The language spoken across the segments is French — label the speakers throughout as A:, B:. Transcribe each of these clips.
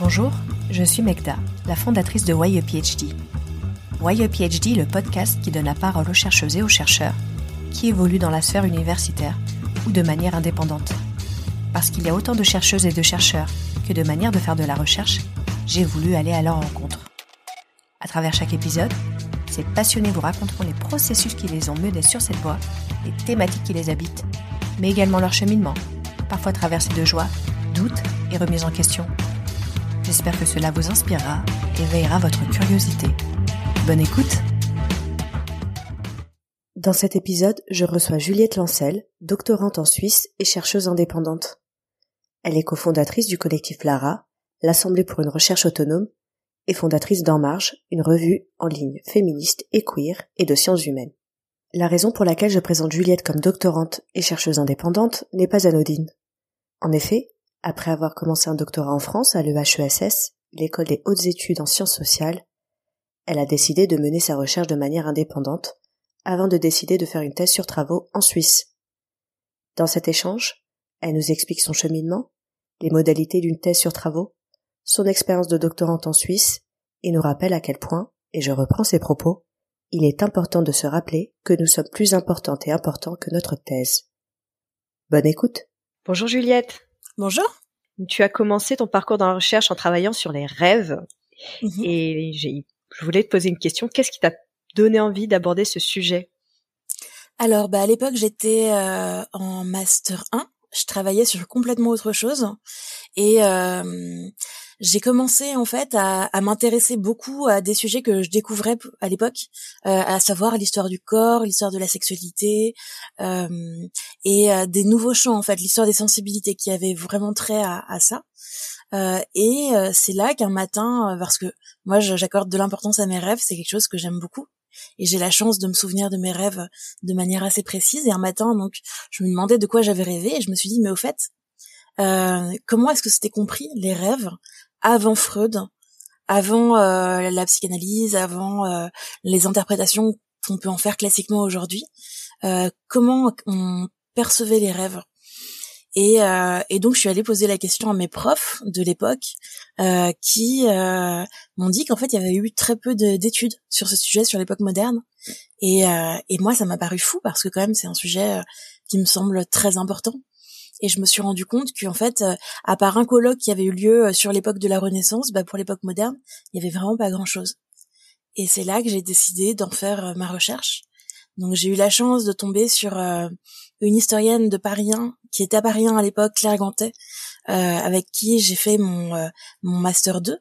A: Bonjour, je suis Megda, la fondatrice de Why a PhD. Why a PhD, le podcast qui donne la parole aux chercheuses et aux chercheurs qui évoluent dans la sphère universitaire ou de manière indépendante. Parce qu'il y a autant de chercheuses et de chercheurs que de manières de faire de la recherche, j'ai voulu aller à leur rencontre. À travers chaque épisode, ces passionnés vous raconteront les processus qui les ont menés sur cette voie, les thématiques qui les habitent, mais également leur cheminement, parfois traversé de joie, doutes et remises en question. J'espère que cela vous inspirera et veillera votre curiosité. Bonne écoute Dans cet épisode, je reçois Juliette Lancel, doctorante en Suisse et chercheuse indépendante. Elle est cofondatrice du collectif LARA, l'Assemblée pour une recherche autonome, et fondatrice d'En Marge, une revue en ligne féministe et queer et de sciences humaines. La raison pour laquelle je présente Juliette comme doctorante et chercheuse indépendante n'est pas anodine. En effet, après avoir commencé un doctorat en France à l'EHESS, l'école des hautes études en sciences sociales, elle a décidé de mener sa recherche de manière indépendante avant de décider de faire une thèse sur travaux en Suisse. Dans cet échange, elle nous explique son cheminement, les modalités d'une thèse sur travaux, son expérience de doctorante en Suisse et nous rappelle à quel point, et je reprends ses propos, il est important de se rappeler que nous sommes plus importantes et importants que notre thèse. Bonne écoute.
B: Bonjour Juliette.
C: Bonjour.
B: Tu as commencé ton parcours dans la recherche en travaillant sur les rêves.
C: Mhm.
B: Et j'ai, je voulais te poser une question. Qu'est-ce qui t'a donné envie d'aborder ce sujet?
C: Alors, bah, à l'époque, j'étais euh, en master 1. Je travaillais sur complètement autre chose. Et euh, j'ai commencé en fait à, m'intéresser beaucoup à des sujets que je découvrais à l'époque, euh, à savoir l'histoire du corps, l'histoire de la sexualité euh, et euh, des nouveaux champs en fait, l'histoire des sensibilités qui avaient vraiment trait à, à ça. Euh, et c'est là qu'un matin, parce que moi j'accorde de l'importance à mes rêves, c'est quelque chose que j'aime beaucoup. Et j'ai la chance de me souvenir de mes rêves de manière assez précise. Et un matin, donc, je me demandais de quoi j'avais rêvé, et je me suis dit, mais au fait, euh, comment est-ce que c'était compris les rêves avant Freud, avant euh, la psychanalyse, avant euh, les interprétations qu'on peut en faire classiquement aujourd'hui? Comment on percevait les rêves? Et, euh, et donc je suis allée poser la question à mes profs de l'époque euh, qui euh, m'ont dit qu'en fait il y avait eu très peu de- d'études sur ce sujet sur l'époque moderne. Et, euh, et moi ça m'a paru fou parce que quand même c'est un sujet euh, qui me semble très important. Et je me suis rendu compte qu'en fait euh, à part un colloque qui avait eu lieu sur l'époque de la Renaissance bah, pour l'époque moderne il y avait vraiment pas grand chose et c'est là que j'ai décidé d'en faire ma recherche. Donc j'ai eu la chance de tomber sur une historienne de Paris 1 qui était à Paris 1 à l'époque, Claire Gantet, euh, avec qui j'ai fait mon, euh, mon master 2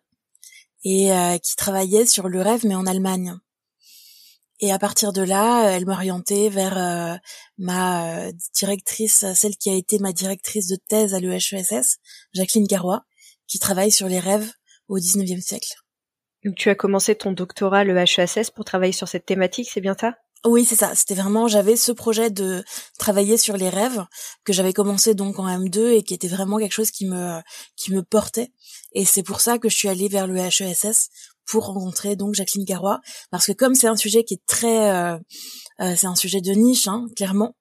C: et euh, qui travaillait sur le rêve mais en Allemagne. Et à partir de là, elle m'a orientée vers euh, ma euh, directrice, celle qui a été ma directrice de thèse à l'EHESS, Jacqueline Carrois, qui travaille sur les rêves au 19e siècle.
B: Donc tu as commencé ton doctorat à l'EHESS pour travailler sur cette thématique, c'est bien ça?
C: Oui, c'est ça. C'était vraiment, j'avais ce projet de travailler sur les rêves que j'avais commencé donc en M2 et qui était vraiment quelque chose qui me qui me portait. Et c'est pour ça que je suis allée vers le HESS pour rencontrer donc Jacqueline Carrois parce que comme c'est un sujet qui est très, euh, euh, c'est un sujet de niche, hein, clairement,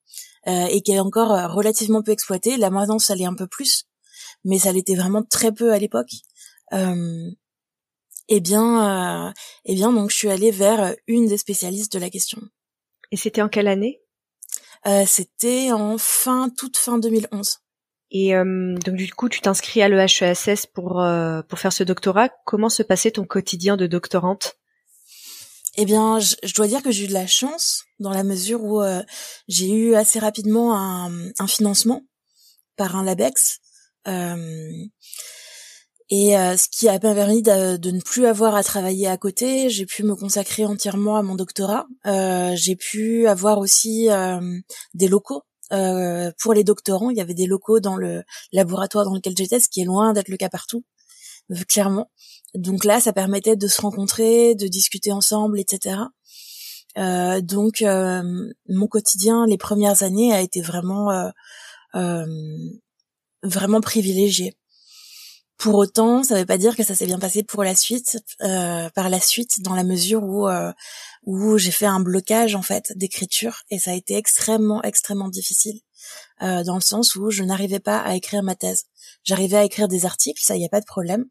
C: euh, et qui est encore relativement peu exploité. Là maintenant, ça l'est un peu plus, mais ça l'était vraiment très peu à l'époque. Euh, eh bien, eh bien, donc je suis allée vers une des spécialistes de la question.
B: Et c'était en quelle année?
C: Euh, c'était en fin, toute fin 2011.
B: Et euh, donc du coup, tu t'inscris à l'EHESS pour euh, pour faire ce doctorat. Comment se passait ton quotidien de doctorante?
C: Eh bien, je, je dois dire que j'ai eu de la chance dans la mesure où euh, j'ai eu assez rapidement un, un financement par un LABEX. Et euh, ce qui a permis de, ne plus avoir à travailler à côté, j'ai pu me consacrer entièrement à mon doctorat. Euh, j'ai pu avoir aussi euh, des locaux euh, pour les doctorants. Il y avait des locaux dans le laboratoire dans lequel j'étais, ce qui est loin d'être le cas partout, clairement. Donc là, ça permettait de se rencontrer, de discuter ensemble, etc. Euh, donc euh, mon quotidien les premières années a été vraiment vraiment privilégié. Pour autant, ça ne veut pas dire que ça s'est bien passé pour la suite, euh, par la suite, dans la mesure où euh, où j'ai fait un blocage en fait d'écriture et ça a été extrêmement extrêmement difficile euh, dans le sens où je n'arrivais pas à écrire ma thèse. J'arrivais à écrire des articles, ça y a pas de problème,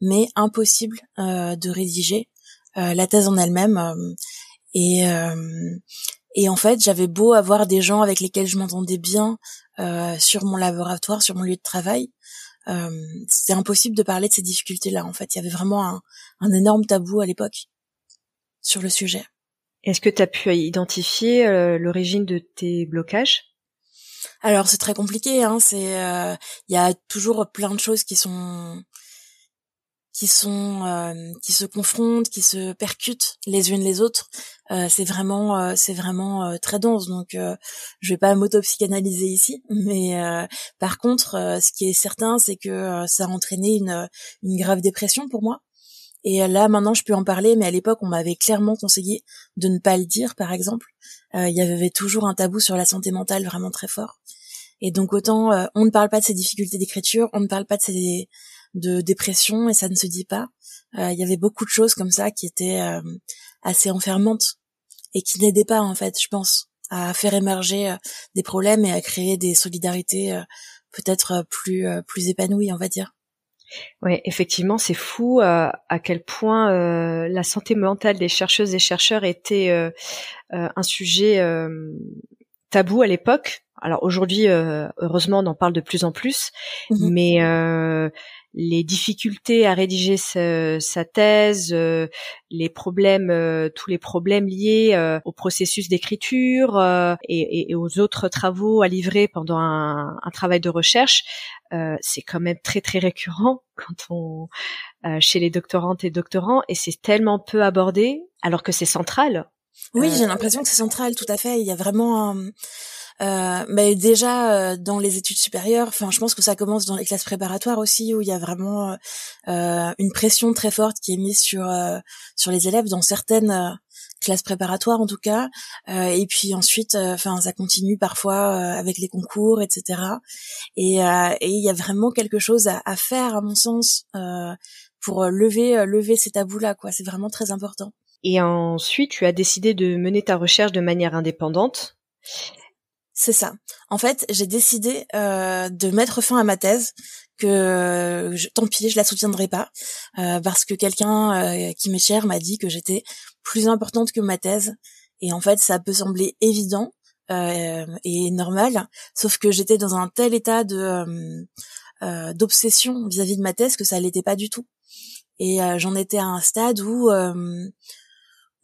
C: mais impossible de rédiger la thèse en elle-même. et et en fait, j'avais beau avoir des gens avec lesquels je m'entendais bien sur mon laboratoire, sur mon lieu de travail, euh, c'était impossible de parler de ces difficultés-là. En fait, il y avait vraiment un, un énorme tabou à l'époque sur le sujet.
B: Est-ce que tu as pu identifier euh, l'origine de tes blocages?
C: Alors c'est très compliqué. Hein, c'est euh, il y a toujours plein de choses qui sont qui sont euh, qui se confrontent, qui se percutent les unes les autres. Euh, c'est vraiment euh, c'est vraiment très dense. Donc je vais pas m'auto-psychanalyser ici, mais par contre, ce qui est certain, c'est que ça a entraîné une une grave dépression pour moi. Et là maintenant, je peux en parler, mais à l'époque, on m'avait clairement conseillé de ne pas le dire, par exemple. Il y avait toujours un tabou sur la santé mentale vraiment très fort. Et donc autant on ne parle pas de ces difficultés d'écriture, on ne parle pas de ces de dépression et ça ne se dit pas. Euh, il y avait beaucoup de choses comme ça qui étaient euh, assez enfermantes et qui n'aidaient pas en fait, je pense, à faire émerger euh, des problèmes et à créer des solidarités peut-être plus plus épanouies, on va dire.
B: Ouais, effectivement, c'est fou à quel point la santé mentale des chercheuses et chercheurs était un sujet tabou à l'époque. Alors aujourd'hui, heureusement, on en parle de plus en plus, mmh mais les difficultés à rédiger sa thèse, euh, les problèmes, euh, tous les problèmes liés euh, au processus d'écriture et, aux autres travaux à livrer pendant un, travail de recherche, c'est quand même très très récurrent quand on chez les doctorantes et doctorants et c'est tellement peu abordé alors que c'est central.
C: Oui, j'ai l'impression que c'est central, tout à fait. Il y a vraiment un euh, mais déjà euh, dans les études supérieures, enfin je pense que ça commence dans les classes préparatoires aussi où il y a vraiment euh, une pression très forte qui est mise sur sur les élèves dans certaines classes préparatoires en tout cas. Et puis ensuite enfin ça continue parfois avec les concours etc et il y a vraiment quelque chose à, à faire à mon sens pour lever lever ces tabous là quoi. C'est vraiment très important.
B: Et ensuite tu as décidé de mener ta recherche de manière indépendante
C: c'est ça. En fait, j'ai décidé euh, de mettre fin à ma thèse, que je, tant pis, je la soutiendrai pas, euh, parce que quelqu'un euh, qui m'est cher m'a dit que j'étais plus importante que ma thèse. Et en fait, ça peut sembler évident et normal, sauf que j'étais dans un tel état de d'obsession vis-à-vis de ma thèse que ça l'était pas du tout. Et j'en étais à un stade où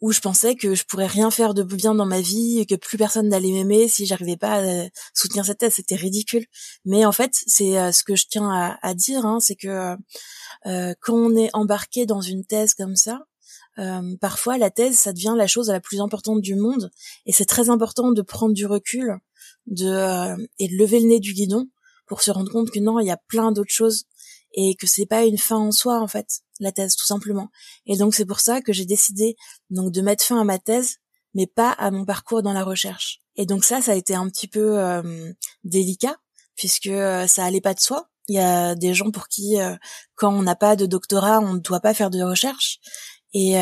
C: où je pensais que je pourrais rien faire de bien dans ma vie que plus personne n'allait m'aimer si j'arrivais pas à soutenir cette thèse. C'était ridicule. Mais en fait, c'est euh, ce que je tiens à, dire, hein, c'est que euh, quand on est embarqué dans une thèse comme ça, euh, parfois la thèse, ça devient la chose la plus importante du monde. Et c'est très important de prendre du recul de, et de lever le nez du guidon pour se rendre compte que non, il y a plein d'autres choses et que c'est pas une fin en soi en fait la thèse tout simplement. Et donc c'est pour ça que j'ai décidé donc de mettre fin à ma thèse mais pas à mon parcours dans la recherche. Et donc ça ça a été un petit peu euh, délicat puisque euh, ça allait pas de soi. Il y a des gens pour qui euh, quand on n'a pas de doctorat on ne doit pas faire de recherche. Et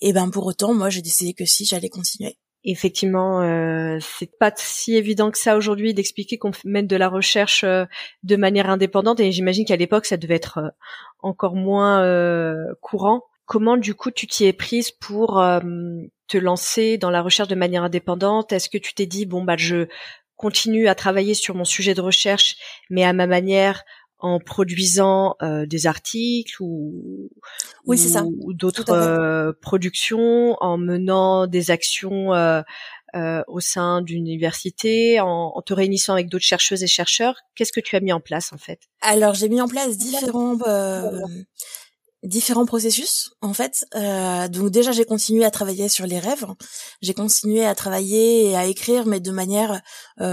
C: et ben pour autant moi j'ai décidé que si j'allais continuer
B: effectivement, euh, c'est pas si évident que ça aujourd'hui d'expliquer qu'on mène de la recherche euh, de manière indépendante. Et j'imagine qu'à l'époque, ça devait être euh, encore moins euh, courant. Comment, du coup, tu t'y es prise pour te lancer dans la recherche de manière indépendante? Est-ce que tu t'es dit bon bah je continue à travailler sur mon sujet de recherche, mais à ma manière, en produisant euh, des articles ou,
C: oui, c'est ça.
B: ou d'autres euh, productions, en menant des actions euh, au sein d'une université, en, en, te réunissant avec d'autres chercheuses et chercheurs. Qu'est-ce que tu as mis en place en fait?
C: Alors j'ai mis en place différents différents processus en fait. donc déjà j'ai continué à travailler sur les rêves, j'ai continué à travailler et à écrire mais de manière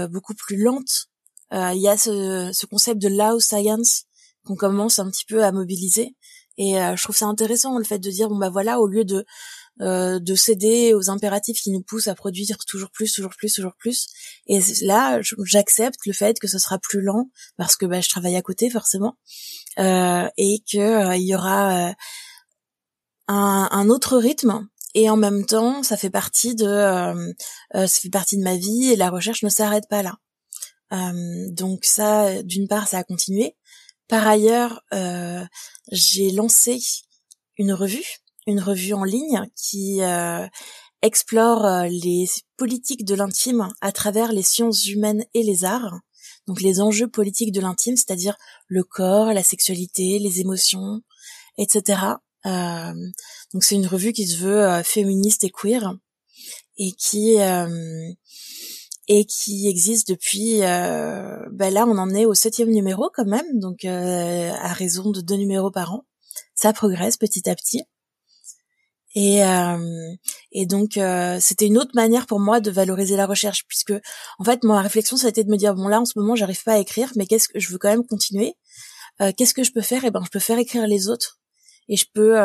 C: beaucoup plus lente il y a ce, ce concept de Lao Science qu'on commence un petit peu à mobiliser. Et euh, je trouve ça intéressant le fait de dire bon bah voilà au lieu de euh, de céder aux impératifs qui nous poussent à produire toujours plus, toujours plus, toujours plus. Et là, j'accepte le fait que ce sera plus lent parce que bah, je travaille à côté forcément euh, et que euh, il y aura euh, un, un, autre rythme. Et en même temps, ça fait partie de ça fait partie de ma vie et la recherche ne s'arrête pas là. Euh, donc ça, d'une part, ça a continué. Par ailleurs, euh, j'ai lancé une revue, une revue en ligne qui euh, explore les politiques de l'intime à travers les sciences humaines et les arts. Donc les enjeux politiques de l'intime, c'est-à-dire le corps, la sexualité, les émotions, etc. Donc c'est une revue qui se veut féministe et queer et qui et qui existe depuis. ben là, on en est au septième numéro quand même, donc à raison de deux numéros par an. Ça progresse petit à petit. Et, euh, et donc euh, c'était une autre manière pour moi de valoriser la recherche puisque en fait ma réflexion ça a été de me dire bon là en ce moment j'arrive pas à écrire mais qu'est-ce que je veux quand même continuer euh, qu'est-ce que je peux faire? Eh ben je peux faire écrire les autres et je peux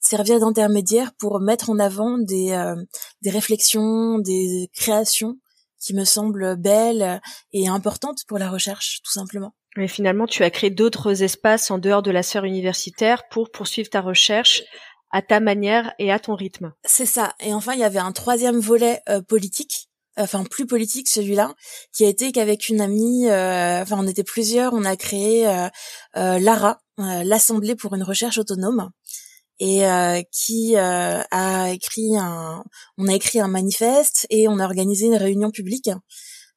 C: servir d'intermédiaire pour mettre en avant des des réflexions des créations qui me semblent belles et importantes pour la recherche tout simplement
B: mais finalement, tu as créé d'autres espaces en dehors de la sphère universitaire pour poursuivre ta recherche à ta manière et à ton rythme.
C: C'est ça. Et enfin, il y avait un troisième volet euh, politique, enfin plus politique celui-là, qui a été qu'avec une amie, euh, enfin on était plusieurs, on a créé euh, l'ARA, l'Assemblée pour une recherche autonome, et qui a écrit un, on a écrit un manifeste et on a organisé une réunion publique.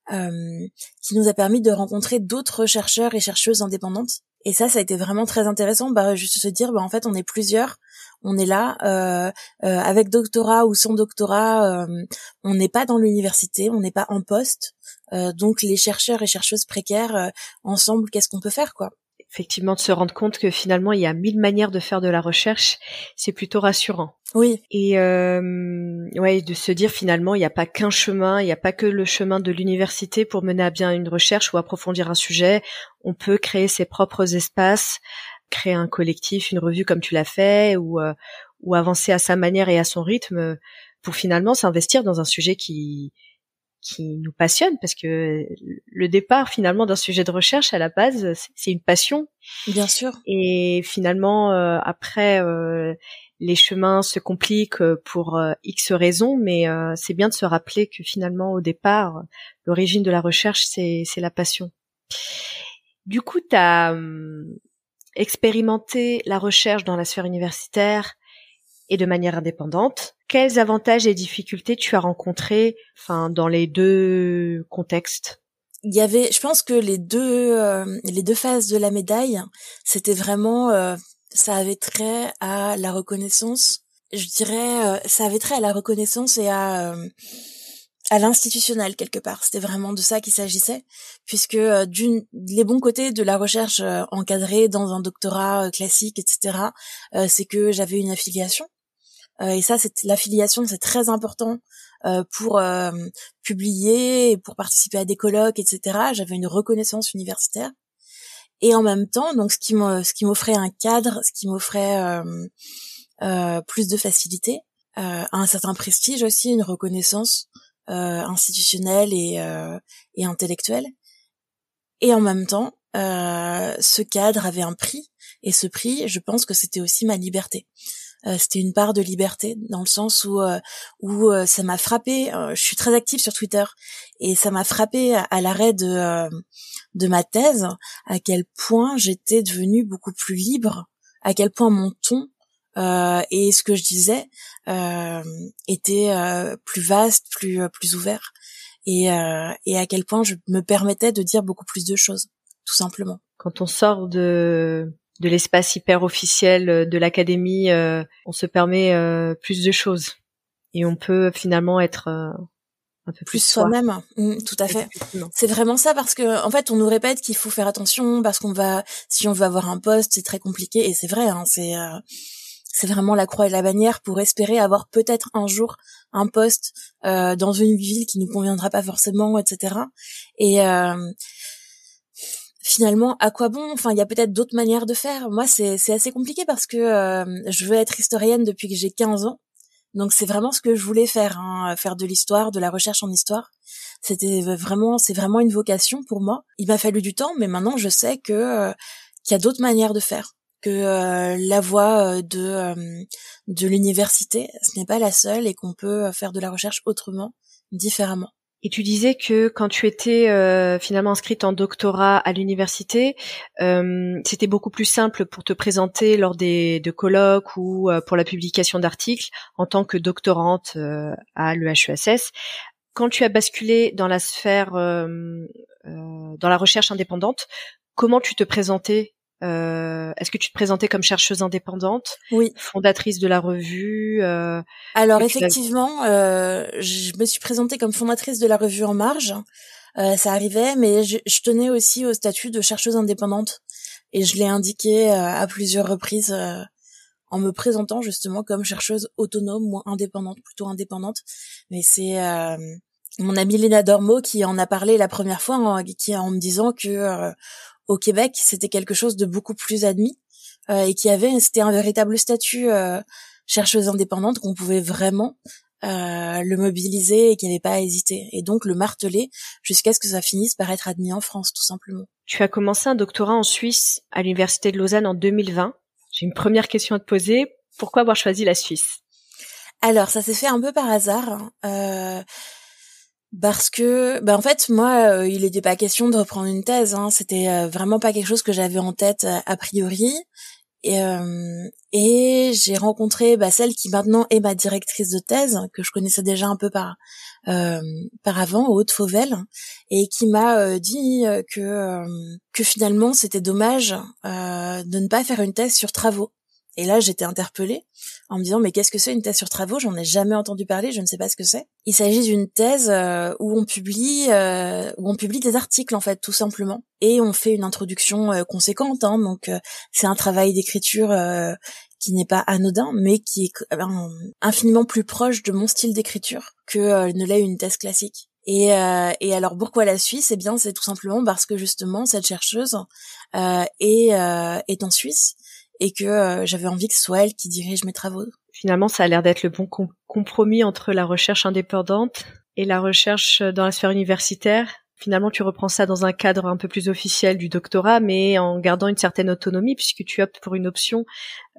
C: qui nous a permis de rencontrer d'autres chercheurs et chercheuses indépendantes et ça ça a été vraiment très intéressant bah juste se dire bah en fait on est plusieurs on est là euh, euh, avec doctorat ou sans doctorat, euh, on n'est pas dans l'université, on n'est pas en poste. donc les chercheurs et chercheuses précaires, ensemble, qu'est-ce qu'on peut faire, quoi?
B: Effectivement de se rendre compte que finalement il y a mille manières de faire de la recherche, c'est plutôt rassurant.
C: Oui.
B: Et euh, ouais, de se dire finalement il n'y a pas qu'un chemin, il n'y a pas que le chemin de l'université pour mener à bien une recherche ou approfondir un sujet. On peut créer ses propres espaces créer un collectif, une revue comme tu l'as fait, ou, euh, ou avancer à sa manière et à son rythme pour finalement s'investir dans un sujet qui qui nous passionne parce que le départ finalement d'un sujet de recherche à la base c'est une passion.
C: Bien sûr.
B: Et finalement euh, après euh, les chemins se compliquent pour x raisons mais c'est bien de se rappeler que finalement au départ l'origine de la recherche c'est c'est la passion. Du coup tu as hum, expérimenter la recherche dans la sphère universitaire et de manière indépendante. Quels avantages et difficultés tu as rencontrés, enfin, dans les deux contextes?
C: Il y avait, je pense que les deux, euh, les deux phases de la médaille, c'était vraiment, euh, ça avait trait à la reconnaissance. Je dirais, euh, ça avait trait à la reconnaissance et à à l'institutionnel quelque part. C'était vraiment de ça qu'il s'agissait, puisque euh, d'une les bons côtés de la recherche euh, encadrée dans un doctorat euh, classique, etc., c'est que j'avais une affiliation. Et ça, c'est l'affiliation, c'est très important pour publier, pour participer à des colloques, etc. J'avais une reconnaissance universitaire. Et en même temps, donc ce qui m'offrait un cadre, ce qui m'offrait plus de facilité, un certain prestige aussi, une reconnaissance euh, institutionnelle et, euh, et intellectuelle. Et en même temps, euh, ce cadre avait un prix, et ce prix, je pense que c'était aussi ma liberté. Euh, c'était une part de liberté dans le sens où euh, où euh, ça m'a frappé. je suis très active sur Twitter et ça m'a frappé à, l'arrêt de de ma thèse à quel point j'étais devenue beaucoup plus libre, à quel point mon ton euh, et ce que je disais euh, était euh, plus vaste, plus plus ouvert, et et à quel point je me permettais de dire beaucoup plus de choses, tout simplement.
B: Quand on sort de de l'espace hyper officiel de l'académie, on se permet plus de choses et on peut finalement être un peu plus,
C: soi-même. Mmh, tout à fait. C'est vraiment ça parce que en fait, on nous répète qu'il faut faire attention parce qu'on va, si on veut avoir un poste, c'est très compliqué et c'est vrai. Hein, c'est c'est vraiment la croix et la bannière pour espérer avoir peut-être un jour un poste euh, dans une ville qui nous conviendra pas forcément, etc. Et euh, finalement, à quoi bon? Enfin, il y a peut-être d'autres manières de faire. Moi, c'est c'est assez compliqué parce que euh, je veux être historienne depuis que j'ai 15 ans. Donc c'est vraiment ce que je voulais faire, hein, faire de l'histoire, de la recherche en histoire. C'était vraiment, c'est vraiment une vocation pour moi. Il m'a fallu du temps, mais maintenant je sais que euh, qu'il y a d'autres manières de faire que euh, la voie euh, de euh, de l'université, ce n'est pas la seule et qu'on peut faire de la recherche autrement, différemment.
B: Et tu disais que quand tu étais euh, finalement inscrite en doctorat à l'université, euh, c'était beaucoup plus simple pour te présenter lors des de colloques ou euh, pour la publication d'articles en tant que doctorante à l'EHESS. Quand tu as basculé dans la sphère, dans la recherche indépendante, comment tu te présentais euh, Est-ce que tu te présentais comme chercheuse indépendante
C: Oui.
B: Fondatrice de la revue euh,
C: Alors effectivement, euh, je me suis présentée comme fondatrice de la revue En Marge. Euh, ça arrivait, mais je, je, tenais aussi au statut de chercheuse indépendante. Et je l'ai indiqué euh, à plusieurs reprises euh, en me présentant justement comme chercheuse autonome ou indépendante, plutôt indépendante. Mais c'est mon amie Léna Dormo qui en a parlé la première fois, en, qui en me disant que au Québec, c'était quelque chose de beaucoup plus admis euh, et qui avait, c'était un véritable statut euh, chercheuse indépendante qu'on pouvait vraiment euh, le mobiliser et qu'il n'y avait pas à hésiter. Et donc le marteler jusqu'à ce que ça finisse par être admis en France, tout simplement.
B: Tu as commencé un doctorat en Suisse à l'Université de Lausanne en 2020. J'ai une première question à te poser. Pourquoi avoir choisi la Suisse?
C: Alors, ça s'est fait un peu par hasard. Euh, parce que, ben en fait, moi, euh, il n'était pas question de reprendre une thèse. Hein. C'était euh, vraiment pas quelque chose que j'avais en tête euh, a priori. Et, et j'ai rencontré bah, celle qui maintenant est ma directrice de thèse, que je connaissais déjà un peu par par avant, Haute Fauvel, et qui m'a dit que que finalement c'était dommage de ne pas faire une thèse sur travaux et là, j'étais interpellée en me disant mais qu'est-ce que c'est une thèse sur travaux? J'en ai jamais entendu parler, je ne sais pas ce que c'est. Il s'agit d'une thèse euh, où on publie euh, où on publie des articles en fait tout simplement et on fait une introduction euh, conséquente. Hein, donc c'est un travail d'écriture qui n'est pas anodin, mais qui est infiniment plus proche de mon style d'écriture que ne l'est une thèse classique. Et, alors pourquoi la Suisse? Eh bien, c'est tout simplement parce que justement cette chercheuse est en Suisse et que euh, j'avais envie que ce soit elle qui dirige mes travaux.
B: Finalement, ça a l'air d'être le bon compromis entre la recherche indépendante et la recherche dans la sphère universitaire. Finalement, tu reprends ça dans un cadre un peu plus officiel du doctorat, mais en gardant une certaine autonomie puisque tu optes pour une option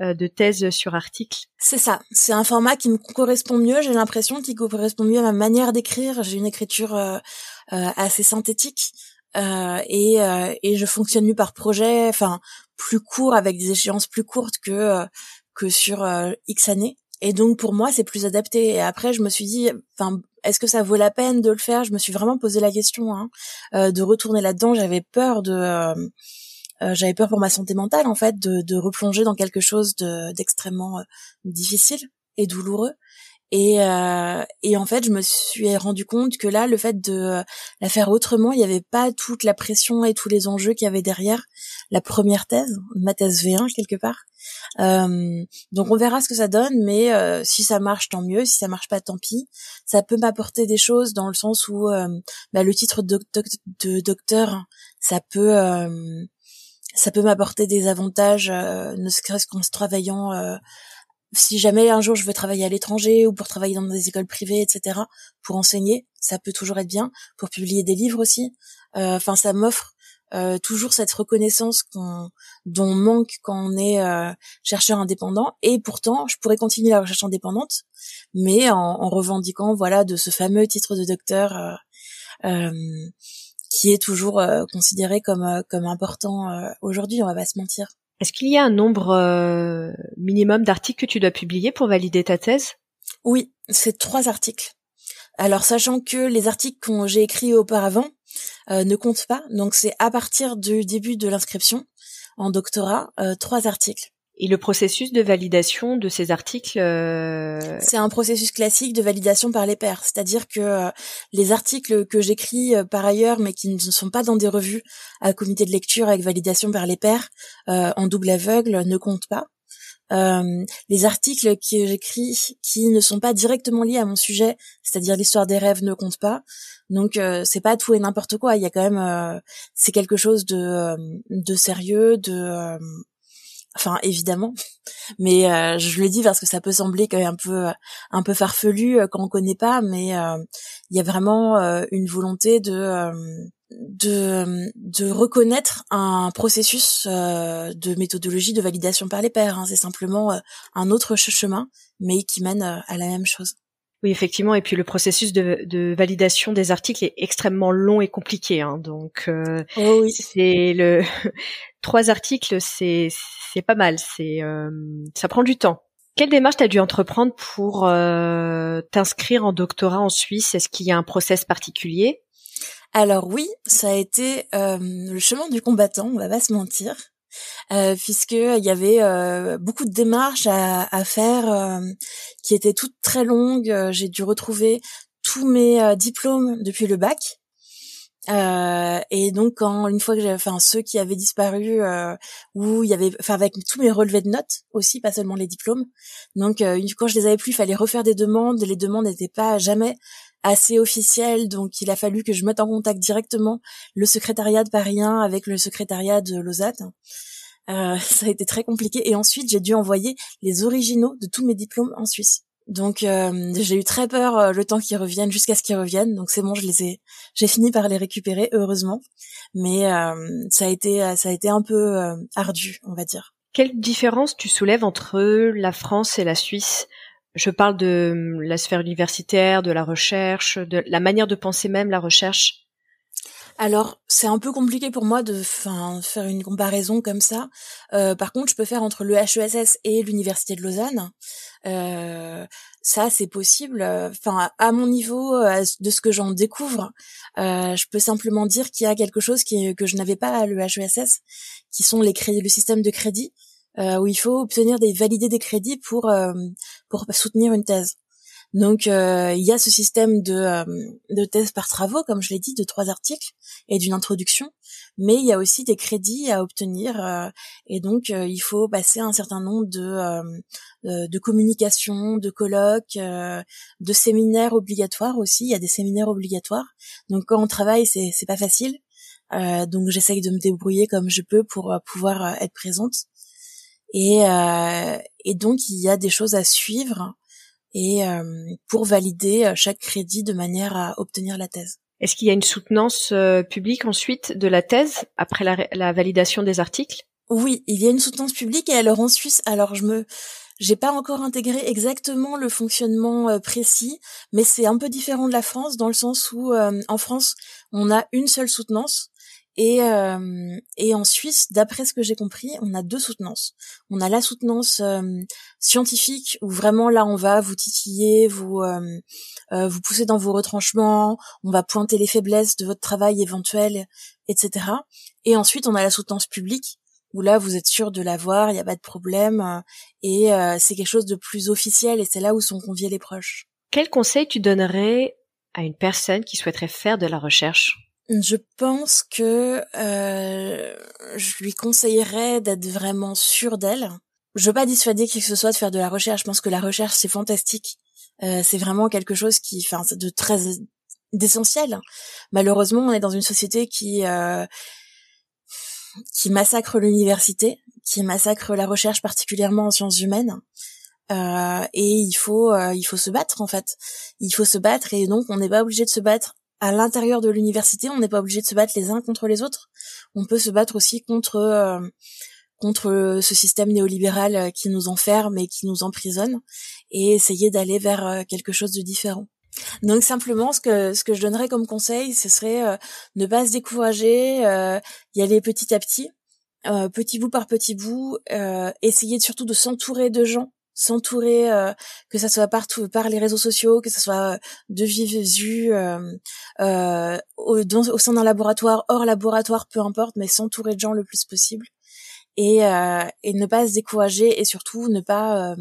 B: euh, de thèse sur article.
C: C'est ça. C'est un format qui me correspond mieux. J'ai l'impression qu'il correspond mieux à ma manière d'écrire. J'ai une écriture euh, assez synthétique. Euh, et, euh, et je fonctionne mieux par projet, enfin plus court avec des échéances plus courtes que euh, que sur X années. Et donc pour moi c'est plus adapté. Et après je me suis dit, enfin est-ce que ça vaut la peine de le faire? Je me suis vraiment posé la question hein, de retourner là-dedans. J'avais peur de j'avais peur pour ma santé mentale en fait de, de replonger dans quelque chose de d'extrêmement difficile et douloureux et, euh, et en fait, je me suis rendu compte que là, le fait de la faire autrement, il n'y avait pas toute la pression et tous les enjeux qu'il y avait derrière la première thèse, ma thèse V1 quelque part. Euh, donc on verra ce que ça donne, mais euh, si ça marche, tant mieux. Si ça marche pas, tant pis. Ça peut m'apporter des choses dans le sens où euh, bah, le titre de, docteur, ça peut euh, ça peut m'apporter des avantages, ne serait-ce qu'en se travaillant si jamais un jour je veux travailler à l'étranger ou pour travailler dans des écoles privées, etc., pour enseigner, ça peut toujours être bien. Pour publier des livres aussi, euh, enfin ça m'offre euh, toujours cette reconnaissance qu'on, dont on manque quand on est euh, chercheur indépendant. Et pourtant, je pourrais continuer la recherche indépendante, mais en, en revendiquant voilà de ce fameux titre de docteur qui est toujours considéré comme comme important aujourd'hui. On va pas se mentir.
B: Est-ce qu'il y a un nombre euh, minimum d'articles que tu dois publier pour valider ta thèse?
C: Oui, c'est trois articles. Alors sachant que les articles que j'ai écrits auparavant euh, ne comptent pas, donc c'est à partir du début de l'inscription en doctorat, euh, trois articles.
B: Et le processus de validation de ces articles euh,
C: C'est un processus classique de validation par les pairs, c'est-à-dire que euh, les articles que j'écris euh, par ailleurs, mais qui ne sont pas dans des revues à comité de lecture avec validation par les pairs en double aveugle, ne comptent pas. les articles que j'écris qui ne sont pas directement liés à mon sujet, c'est-à-dire l'histoire des rêves, ne comptent pas. Donc c'est pas tout et n'importe quoi. Il y a quand même, c'est quelque chose de de sérieux, de enfin évidemment mais euh, je le dis parce que ça peut sembler quand même un peu un peu farfelu euh, quand on connaît pas mais euh, il y a vraiment une volonté de de, de reconnaître un processus de méthodologie de validation par les pairs. Hein. C'est simplement un autre chemin, mais qui mène à la même chose.
B: Oui, effectivement. Et puis le processus de, validation des articles est extrêmement long et compliqué. Hein. Donc, euh,
C: oh oui.
B: c'est le trois articles, c'est c'est pas mal. C'est euh, ça prend du temps. Quelle démarche t'as dû entreprendre pour euh, t'inscrire en doctorat en Suisse? Est-ce qu'il y a un process particulier?
C: Alors oui, ça a été le chemin du combattant. On va pas se mentir euh, puisque il y avait euh, beaucoup de démarches à, à faire euh, qui étaient toutes très longues. Euh, j'ai dû retrouver tous mes diplômes depuis le bac. et donc quand une fois que j'ai, enfin ceux qui avaient disparu, où il y avait, enfin avec tous mes relevés de notes aussi, pas seulement les diplômes. Donc quand je les avais plus, il fallait refaire des demandes. Les demandes n'étaient pas jamais assez officielles, donc il a fallu que je mette en contact directement le secrétariat de Paris avec le secrétariat de Lausanne. Euh, ça a été très compliqué. Et ensuite, j'ai dû envoyer les originaux de tous mes diplômes en Suisse. Donc euh, j'ai eu très peur euh, le temps qu'ils reviennent jusqu'à ce qu'ils reviennent. Donc c'est bon, je les ai, j'ai fini par les récupérer heureusement. Mais ça a été, ça a été un peu ardu, on va dire.
B: Quelle différence tu soulèves entre la France et la Suisse? Je parle de la sphère universitaire, de la recherche, de la manière de penser même la recherche.
C: Alors, c'est un peu compliqué pour moi de faire une comparaison comme ça. Euh, par contre, je peux faire entre le HESS et l'Université de Lausanne. Euh, ça, c'est possible. Enfin, à mon niveau, de ce que j'en découvre, euh, je peux simplement dire qu'il y a quelque chose que je n'avais pas à l'EHESS, qui sont les crédits, le système de crédit, où il faut obtenir des valider des crédits pour pour soutenir une thèse. Donc euh, il y a ce système de, euh, de thèse par travaux, comme je l'ai dit, de trois articles et d'une introduction, mais il y a aussi des crédits à obtenir euh, et donc il faut passer un certain nombre de, de communications, de colloques, de séminaires obligatoires aussi. Il y a des séminaires obligatoires. Donc quand on travaille, c'est c'est pas facile. donc j'essaye de me débrouiller comme je peux pour pouvoir être présente. Et, et donc il y a des choses à suivre et euh, pour valider euh, chaque crédit de manière à obtenir la thèse.
B: Est-ce qu'il y a une soutenance euh, publique ensuite de la thèse après la, la, validation des articles?
C: Oui, il y a une soutenance publique et alors en Suisse, alors je me j'ai pas encore intégré exactement le fonctionnement précis, mais c'est un peu différent de la France dans le sens où en France, on a une seule soutenance et, euh, et en Suisse, d'après ce que j'ai compris, on a deux soutenances. On a la soutenance euh, scientifique où vraiment là on va vous titiller, vous euh, euh, vous pousser dans vos retranchements, on va pointer les faiblesses de votre travail éventuel, etc. Et ensuite on a la soutenance publique où là vous êtes sûr de l'avoir, il n'y a pas de problème et c'est quelque chose de plus officiel et c'est là où sont conviés les proches.
B: Quel conseil tu donnerais à une personne qui souhaiterait faire de la recherche?
C: Je pense que euh, je lui conseillerais d'être vraiment sûre d'elle. Je veux pas dissuader qui que ce soit de faire de la recherche. Je pense que la recherche c'est fantastique. Euh, c'est vraiment quelque chose qui, enfin, de très d'essentiel. Malheureusement, on est dans une société qui euh, qui massacre l'université, qui massacre la recherche particulièrement en sciences humaines. Euh, et il faut euh, il faut se battre en fait. Il faut se battre et donc on n'est pas obligé de se battre à l'intérieur de l'université, on n'est pas obligé de se battre les uns contre les autres. On peut se battre aussi contre euh, contre ce système néolibéral euh, qui nous enferme et qui nous emprisonne et essayer d'aller vers euh, quelque chose de différent. Donc simplement ce que ce que je donnerais comme conseil, ce serait ne pas se décourager, y aller petit à petit, petit bout par petit bout, essayer surtout de s'entourer de gens s'entourer, euh, que ça soit partout par les réseaux sociaux, que ça soit euh, de vive vue, euh, euh, au, sein d'un laboratoire, hors laboratoire, peu importe, mais s'entourer de gens le plus possible et, et ne pas se décourager et surtout ne pas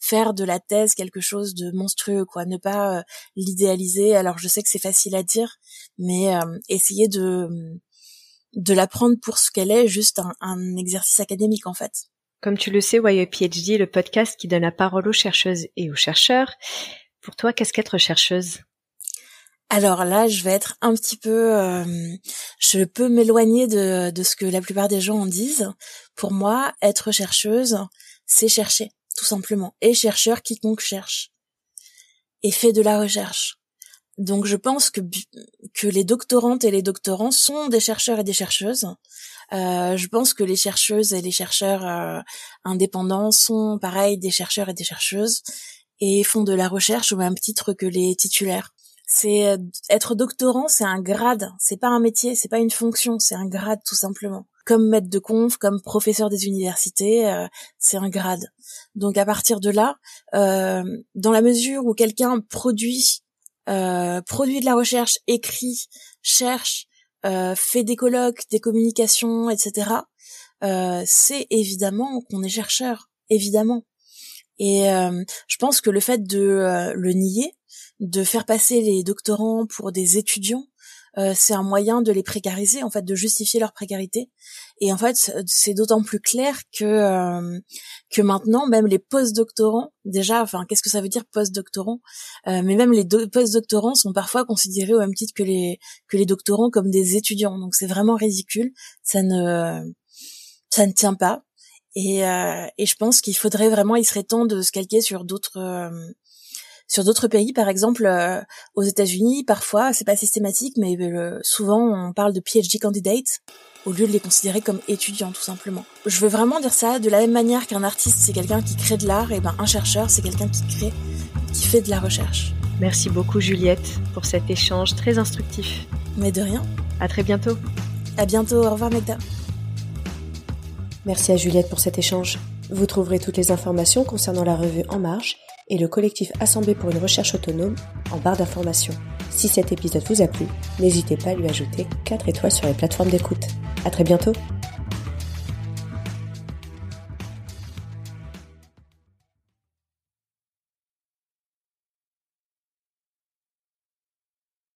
C: faire de la thèse quelque chose de monstrueux, quoi, ne pas l'idéaliser. Alors je sais que c'est facile à dire, mais essayer de de la prendre pour ce qu'elle est, juste un, un exercice académique en fait.
B: Comme tu le sais, PhD est le podcast qui donne la parole aux chercheuses et aux chercheurs. Pour toi, qu'est-ce qu'être chercheuse?
C: Alors là, je vais être un petit peu, euh, je peux m'éloigner de, de ce que la plupart des gens en disent. Pour moi, être chercheuse, c'est chercher, tout simplement. Et chercheur, quiconque cherche. Et fait de la recherche. Donc je pense que, que les doctorantes et les doctorants sont des chercheurs et des chercheuses. Euh, je pense que les chercheuses et les chercheurs euh, indépendants sont pareil des chercheurs et des chercheuses. et font de la recherche au même titre que les titulaires. C'est euh, être doctorant, c'est un grade, c'est pas un métier, c'est pas une fonction, c'est un grade tout simplement. Comme maître de conf, comme professeur des universités, euh, c'est un grade. Donc à partir de là, euh, dans la mesure où quelqu'un produit, produit de la recherche, écrit, cherche, fait des colloques, des communications, etc. c'est évidemment qu'on est chercheur, évidemment. Et je pense que le fait de le nier, de faire passer les doctorants pour des étudiants, euh, c'est un moyen de les précariser, en fait, de justifier leur précarité. Et en fait, c'est d'autant plus clair que euh, que maintenant, même les post-doctorants, déjà, enfin, qu'est-ce que ça veut dire post-doctorant euh, Mais même les post-doctorants sont parfois considérés au même titre que les que les doctorants comme des étudiants. Donc c'est vraiment ridicule. Ça ne ça ne tient pas. Et, et je pense qu'il faudrait vraiment, il serait temps de se calquer sur d'autres sur d'autres pays, par exemple, euh, aux États-Unis, parfois, c'est pas systématique, mais euh, souvent on parle de PhD candidates au lieu de les considérer comme étudiants, tout simplement. Je veux vraiment dire ça de la même manière qu'un artiste, c'est quelqu'un qui crée de l'art, et ben un chercheur, c'est quelqu'un qui crée, qui fait de la recherche.
B: Merci beaucoup Juliette pour cet échange très instructif.
C: Mais de rien.
B: À très bientôt.
C: À bientôt. Au revoir Magda.
A: Merci à Juliette pour cet échange. Vous trouverez toutes les informations concernant la revue En Marche et le collectif Assemblée pour une recherche autonome en barre d'information. Si cet épisode vous a plu, n'hésitez pas à lui ajouter 4 étoiles sur les plateformes d'écoute. À très bientôt!